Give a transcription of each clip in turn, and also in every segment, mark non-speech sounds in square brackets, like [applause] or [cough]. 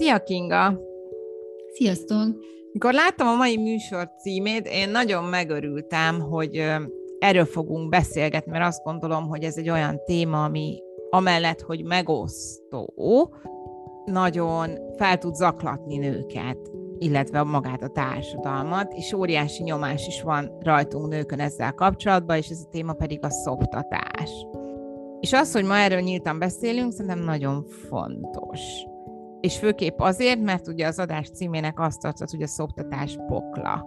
Szia Kinga! Sziasztok! Mikor láttam a mai műsor címét, én nagyon megörültem, hogy erről fogunk beszélgetni, mert azt gondolom, hogy ez egy olyan téma, ami amellett, hogy megosztó, nagyon fel tud zaklatni nőket, illetve magát a társadalmat, és óriási nyomás is van rajtunk nőkön ezzel kapcsolatban, és ez a téma pedig a szoptatás. És az, hogy ma erről nyíltan beszélünk, szerintem nagyon fontos. És főképp azért, mert ugye az adás címének azt tartott, hogy a szoptatás pokla.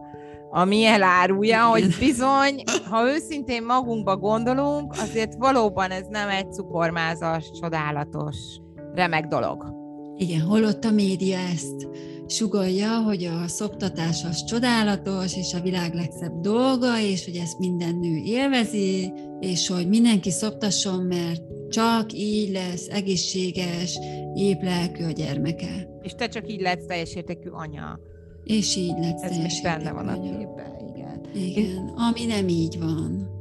Ami elárulja, hogy bizony, ha őszintén magunkba gondolunk, azért valóban ez nem egy cukormázas, csodálatos, remek dolog. Igen, holott a média ezt sugalja, hogy a szoptatás az csodálatos, és a világ legszebb dolga, és hogy ezt minden nő élvezi, és hogy mindenki szoptasson, mert csak így lesz egészséges, épp lelkű a gyermeke. És te csak így lehetsz teljes értékű anya. És így lesz Ez teljes benne van a képben, igen. Igen, ami nem így van.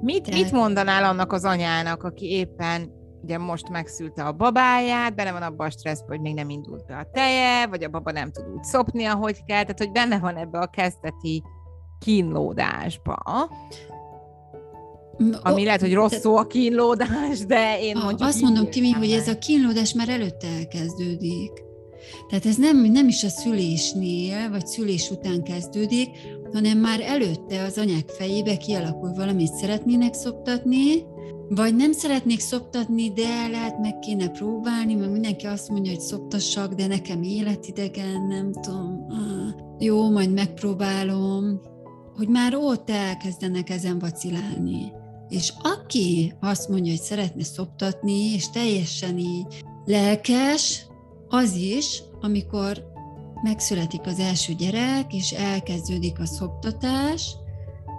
Mit, Tehát... mit mondanál annak az anyának, aki éppen ugye most megszülte a babáját, benne van abban a stresszben, hogy még nem indult be a teje, vagy a baba nem tud úgy szopni, ahogy kell, tehát hogy benne van ebbe a kezdeti kínlódásba. Ami lehet, hogy rossz szó a kínlódás, de én a, mondjuk... Azt mondom, Timi, hogy ez a kínlódás már előtte elkezdődik. Tehát ez nem, nem is a szülésnél, vagy szülés után kezdődik, hanem már előtte az anyák fejébe kialakul valamit szeretnének szoptatni, vagy nem szeretnék szoptatni, de lehet meg kéne próbálni, mert mindenki azt mondja, hogy szoptassak, de nekem életidegen, nem tudom. Jó, majd megpróbálom. Hogy már ott elkezdenek ezen vacilálni. És aki azt mondja, hogy szeretne szoptatni, és teljesen így lelkes, az is, amikor megszületik az első gyerek, és elkezdődik a szoptatás,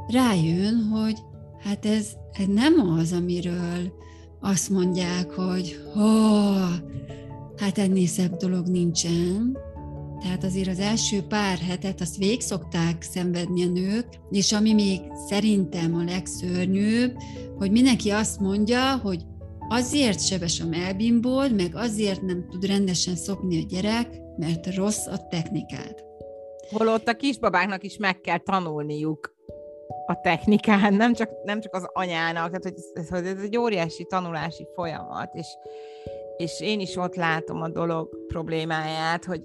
rájön, hogy hát ez ez nem az, amiről azt mondják, hogy oh, hát ennél szebb dolog nincsen. Tehát azért az első pár hetet azt végig szokták szenvedni a nők, és ami még szerintem a legszörnyűbb, hogy mindenki azt mondja, hogy azért sebes a melbimbol, meg azért nem tud rendesen szopni a gyerek, mert rossz a technikát. Holott a kisbabáknak is meg kell tanulniuk a technikán, nem csak, nem csak az anyának, tehát hogy ez, ez, ez egy óriási tanulási folyamat, és, és én is ott látom a dolog problémáját, hogy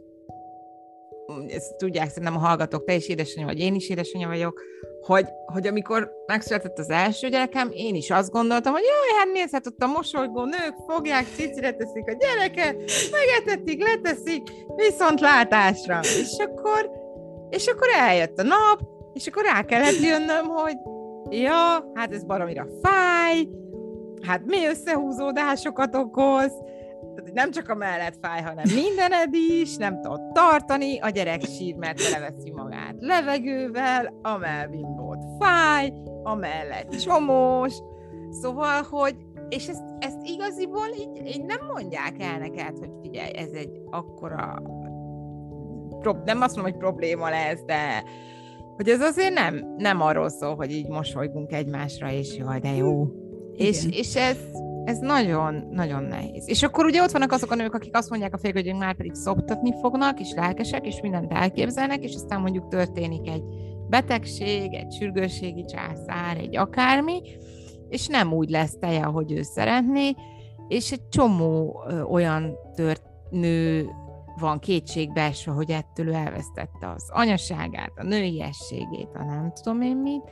ezt tudják szerintem a hallgatók, te is édesanyja vagy, én is édesanyja vagyok, hogy, hogy amikor megszületett az első gyerekem, én is azt gondoltam, hogy jaj, hát nézhet ott a mosolygó nők, fogják, cicire teszik a gyereket, megetetik, leteszik, viszont látásra. És akkor, és akkor eljött a nap, és akkor rá kellett jönnöm, hogy ja, hát ez baromira fáj, hát mi összehúzódásokat okoz, tehát nem csak a mellett fáj, hanem mindened is, nem tudod tartani, a gyerek sír, mert leveszi magát levegővel, a melbimbót fáj, a mellett csomós, szóval, hogy és ezt, ezt igaziból így, így nem mondják el neked, hogy figyelj, ez egy akkora nem azt mondom, hogy probléma lesz, de hogy ez azért nem, nem arról szól, hogy így mosolygunk egymásra, és jaj, de jó. És, és ez, ez nagyon, nagyon nehéz. És akkor ugye ott vannak azok a nők, akik azt mondják a férjük, már pedig szoptatni fognak, és lelkesek, és mindent elképzelnek, és aztán mondjuk történik egy betegség, egy sürgősségi császár, egy akármi, és nem úgy lesz teje, ahogy ő szeretné, és egy csomó olyan tört, nő van kétségbeesve, hogy ettől ő elvesztette az anyaságát, a nőiességét, a nem tudom én mit,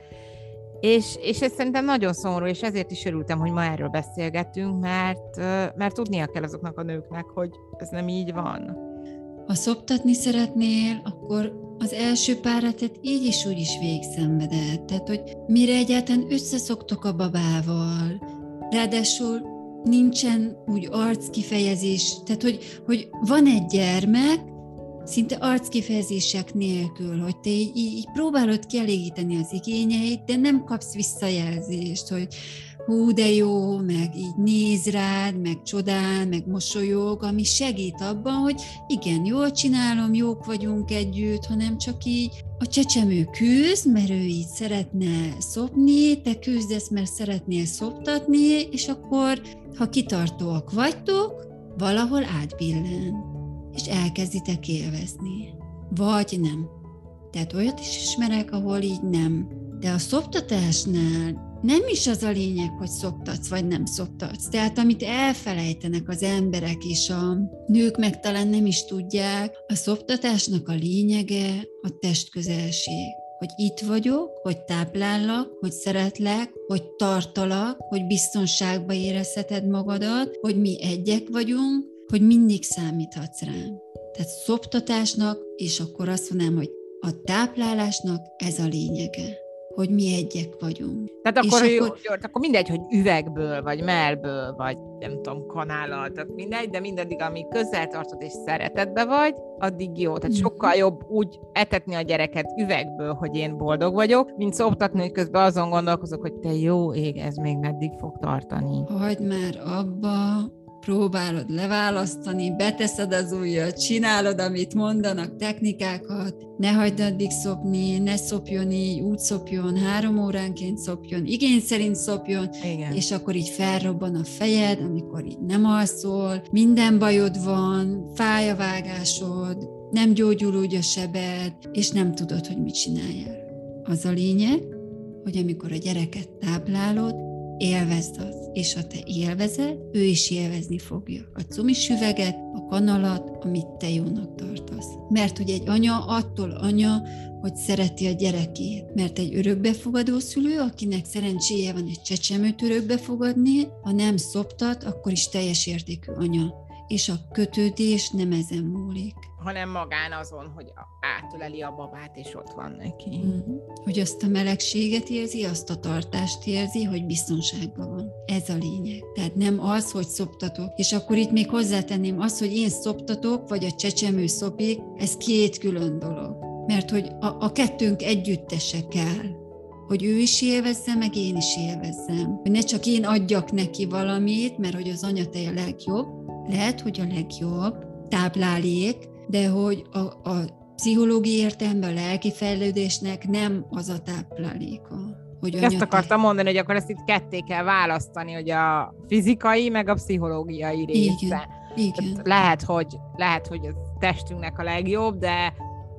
és, és ez szerintem nagyon szomorú, és ezért is örültem, hogy ma erről beszélgetünk, mert, mert tudnia kell azoknak a nőknek, hogy ez nem így van. Ha szoptatni szeretnél, akkor az első páratet így is úgy is végszenvedett. Tehát, hogy mire egyáltalán összeszoktok a babával, ráadásul nincsen úgy arckifejezés, tehát hogy, hogy van egy gyermek, szinte arckifejezések nélkül, hogy te így, így próbálod kielégíteni az igényeit, de nem kapsz visszajelzést, hogy hú, de jó, meg így néz rád, meg csodál, meg mosolyog, ami segít abban, hogy igen, jól csinálom, jók vagyunk együtt, hanem csak így a csecsemő küzd, mert ő így szeretne szopni, te küzdesz, mert szeretnél szoptatni, és akkor, ha kitartóak vagytok, valahol átbillen. És elkezditek élvezni. Vagy nem. Tehát olyat is ismerek, ahol így nem. De a szoptatásnál nem is az a lényeg, hogy szoptatsz, vagy nem szoptatsz. Tehát amit elfelejtenek az emberek és a nők meg talán nem is tudják, a szoptatásnak a lényege a testközelség. Hogy itt vagyok, hogy táplállak, hogy szeretlek, hogy tartalak, hogy biztonságba érezheted magadat, hogy mi egyek vagyunk, hogy mindig számíthatsz rám. Tehát szoptatásnak, és akkor azt mondanám, hogy a táplálásnak ez a lényege hogy mi egyek vagyunk. Tehát akkor, és akkor... Jó, akkor mindegy, hogy üvegből, vagy melből, vagy nem tudom, kanállal, tehát mindegy, de mindaddig, ami közel tartod és szeretetbe vagy, addig jó. Tehát mm. sokkal jobb úgy etetni a gyereket üvegből, hogy én boldog vagyok, mint szoptatni, hogy közben azon gondolkozok, hogy te jó ég, ez még meddig fog tartani. Hagyd már abba, próbálod leválasztani, beteszed az ujjat, csinálod, amit mondanak, technikákat, ne hagyd addig szopni, ne szopjon így, úgy szopjon, három óránként szopjon, igény szerint szopjon, Igen. és akkor így felrobban a fejed, amikor így nem alszol, minden bajod van, fáj a vágásod, nem gyógyul úgy a sebed, és nem tudod, hogy mit csináljál. Az a lényeg, hogy amikor a gyereket táplálod, élvezd az, és ha te élvezed, ő is élvezni fogja a cumis üveget, a kanalat, amit te jónak tartasz. Mert hogy egy anya attól anya, hogy szereti a gyerekét. Mert egy örökbefogadó szülő, akinek szerencséje van egy csecsemőt örökbefogadni, ha nem szoptat, akkor is teljes értékű anya. És a kötődés nem ezen múlik hanem magán azon, hogy átöleli a babát, és ott van neki. Mm-hmm. Hogy azt a melegséget érzi, azt a tartást érzi, hogy biztonságban van. Ez a lényeg. Tehát nem az, hogy szoptatok. És akkor itt még hozzátenném az, hogy én szoptatok, vagy a csecsemő szopik, ez két külön dolog. Mert hogy a, a kettőnk együttese kell hogy ő is élvezze, meg én is élvezzem. Hogy ne csak én adjak neki valamit, mert hogy az anyateje legjobb, lehet, hogy a legjobb táplálék, de hogy a, a pszichológiai értelemben a lelki fejlődésnek nem az a tápláléka. Hogy Ezt akartam mondani, hogy akkor ezt itt ketté kell választani, hogy a fizikai, meg a pszichológiai része. Igen, igen. lehet, hogy, lehet, hogy a testünknek a legjobb, de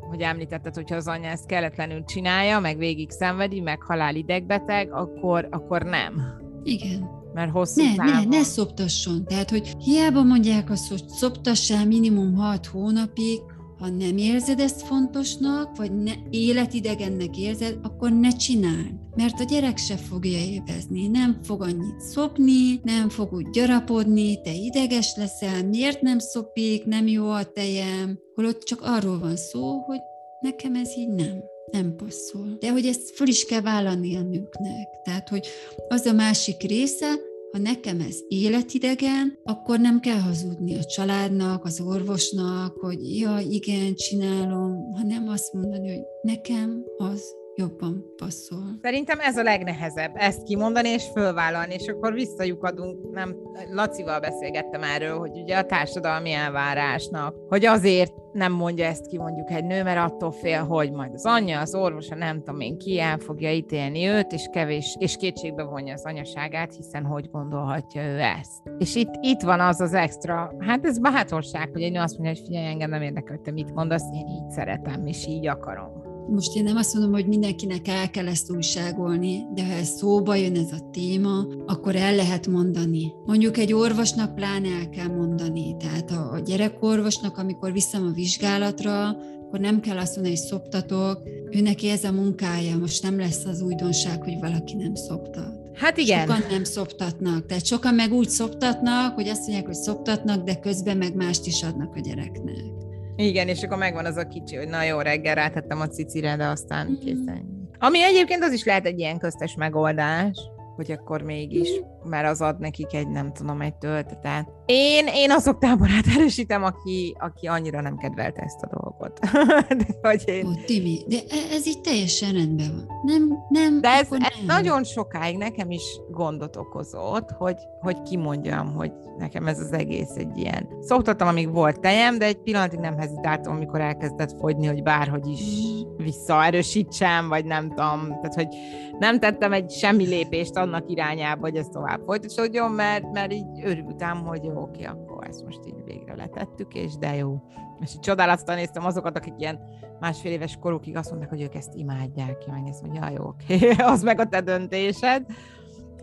hogy említetted, hogyha az anya ezt kelletlenül csinálja, meg végig szenvedi, meg halál idegbeteg, akkor, akkor nem. Igen mert hosszú ne, távon. Ne, ne szoptasson. Tehát, hogy hiába mondják azt, hogy szoptassál minimum 6 hónapig, ha nem érzed ezt fontosnak, vagy ne, életidegennek érzed, akkor ne csináld. Mert a gyerek se fogja élvezni, nem fog annyit szopni, nem fog úgy gyarapodni, te ideges leszel, miért nem szopik, nem jó a tejem, holott csak arról van szó, hogy nekem ez így nem nem passzol. De hogy ezt föl is kell vállalni a nőknek. Tehát, hogy az a másik része, ha nekem ez életidegen, akkor nem kell hazudni a családnak, az orvosnak, hogy ja, igen, csinálom, hanem azt mondani, hogy nekem az jobban passzol. Szerintem ez a legnehezebb, ezt kimondani és fölvállalni, és akkor visszajukadunk, nem, Lacival beszélgettem erről, hogy ugye a társadalmi elvárásnak, hogy azért nem mondja ezt ki mondjuk egy nő, mert attól fél, hogy majd az anyja, az orvosa, nem tudom én ki, el fogja ítélni őt, és kevés, és kétségbe vonja az anyaságát, hiszen hogy gondolhatja ő ezt. És itt, itt van az az extra, hát ez bátorság, hogy egy nő azt mondja, hogy figyelj, engem nem érdekel, hogy te mit mondasz, én így szeretem, és így akarom most én nem azt mondom, hogy mindenkinek el kell ezt újságolni, de ha ez szóba jön ez a téma, akkor el lehet mondani. Mondjuk egy orvosnak pláne el kell mondani. Tehát a, a gyerekorvosnak, amikor viszem a vizsgálatra, akkor nem kell azt mondani, hogy szoptatok, ő neki ez a munkája, most nem lesz az újdonság, hogy valaki nem szoptat. Hát igen. Sokan nem szoptatnak. Tehát sokan meg úgy szoptatnak, hogy azt mondják, hogy szoptatnak, de közben meg mást is adnak a gyereknek. Igen, és akkor megvan az a kicsi, hogy na jó, reggel rátettem a cicire, de aztán mm. készen. Ami egyébként az is lehet egy ilyen köztes megoldás, hogy akkor mégis, mert az ad nekik egy, nem tudom, egy töltetet. Én, én azok táborát [laughs] erősítem, aki, aki annyira nem kedvelte ezt a dolgot. [laughs] de, hogy én... Ó, Timi, de e- ez így teljesen rendben van. Nem, nem, De ez, nem. ez nagyon sokáig nekem is gondot okozott, hogy, hogy kimondjam, hogy nekem ez az egész egy ilyen. Szoktattam, amíg volt tejem, de egy pillanatig nem hezitáltam, amikor elkezdett fogyni, hogy bárhogy is mm. visszaerősítsem, vagy nem tudom. Tehát, hogy nem tettem egy semmi lépést annak irányába, hogy ez tovább folytatódjon, mert, mert így örültem, hogy jó, oké, akkor ezt most így végre letettük, és de jó. És így csodálattal néztem azokat, akik ilyen másfél éves korukig azt mondták, hogy ők ezt imádják, ki megnéztem, hogy ja, jó, oké, [laughs] az meg a te döntésed.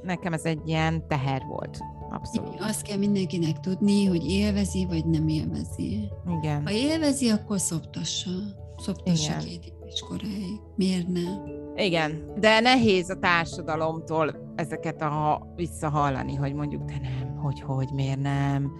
Nekem ez egy ilyen teher volt. Abszolút. Azt kell mindenkinek tudni, hogy élvezi, vagy nem élvezi. Igen. Ha élvezi, akkor szoptassa. Szoptassa Igen. két éves koráig. Miért nem? Igen, de nehéz a társadalomtól ezeket a visszahallani, hogy mondjuk te nem, hogy hogy, miért nem.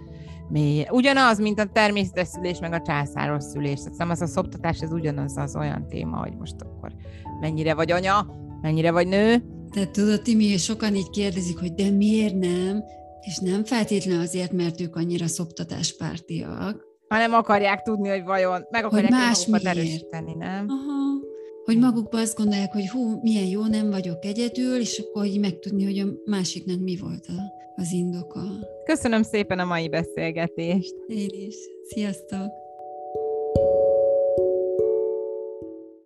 Mi? Ugyanaz, mint a természetes szülés, meg a császáros szülés. Szerintem az a szoptatás, ez ugyanaz az olyan téma, hogy most akkor mennyire vagy anya, mennyire vagy nő. Tehát tudod, Timi, sokan így kérdezik, hogy de miért nem? És nem feltétlen azért, mert ők annyira szoptatáspártiak, hanem akarják tudni, hogy vajon meg akarják más magukat miért. erősíteni, nem? Aha. Hogy magukban azt gondolják, hogy hú, milyen jó, nem vagyok egyedül, és akkor így megtudni, hogy a másiknak mi volt a, az indoka. Köszönöm szépen a mai beszélgetést. Én is. Sziasztok!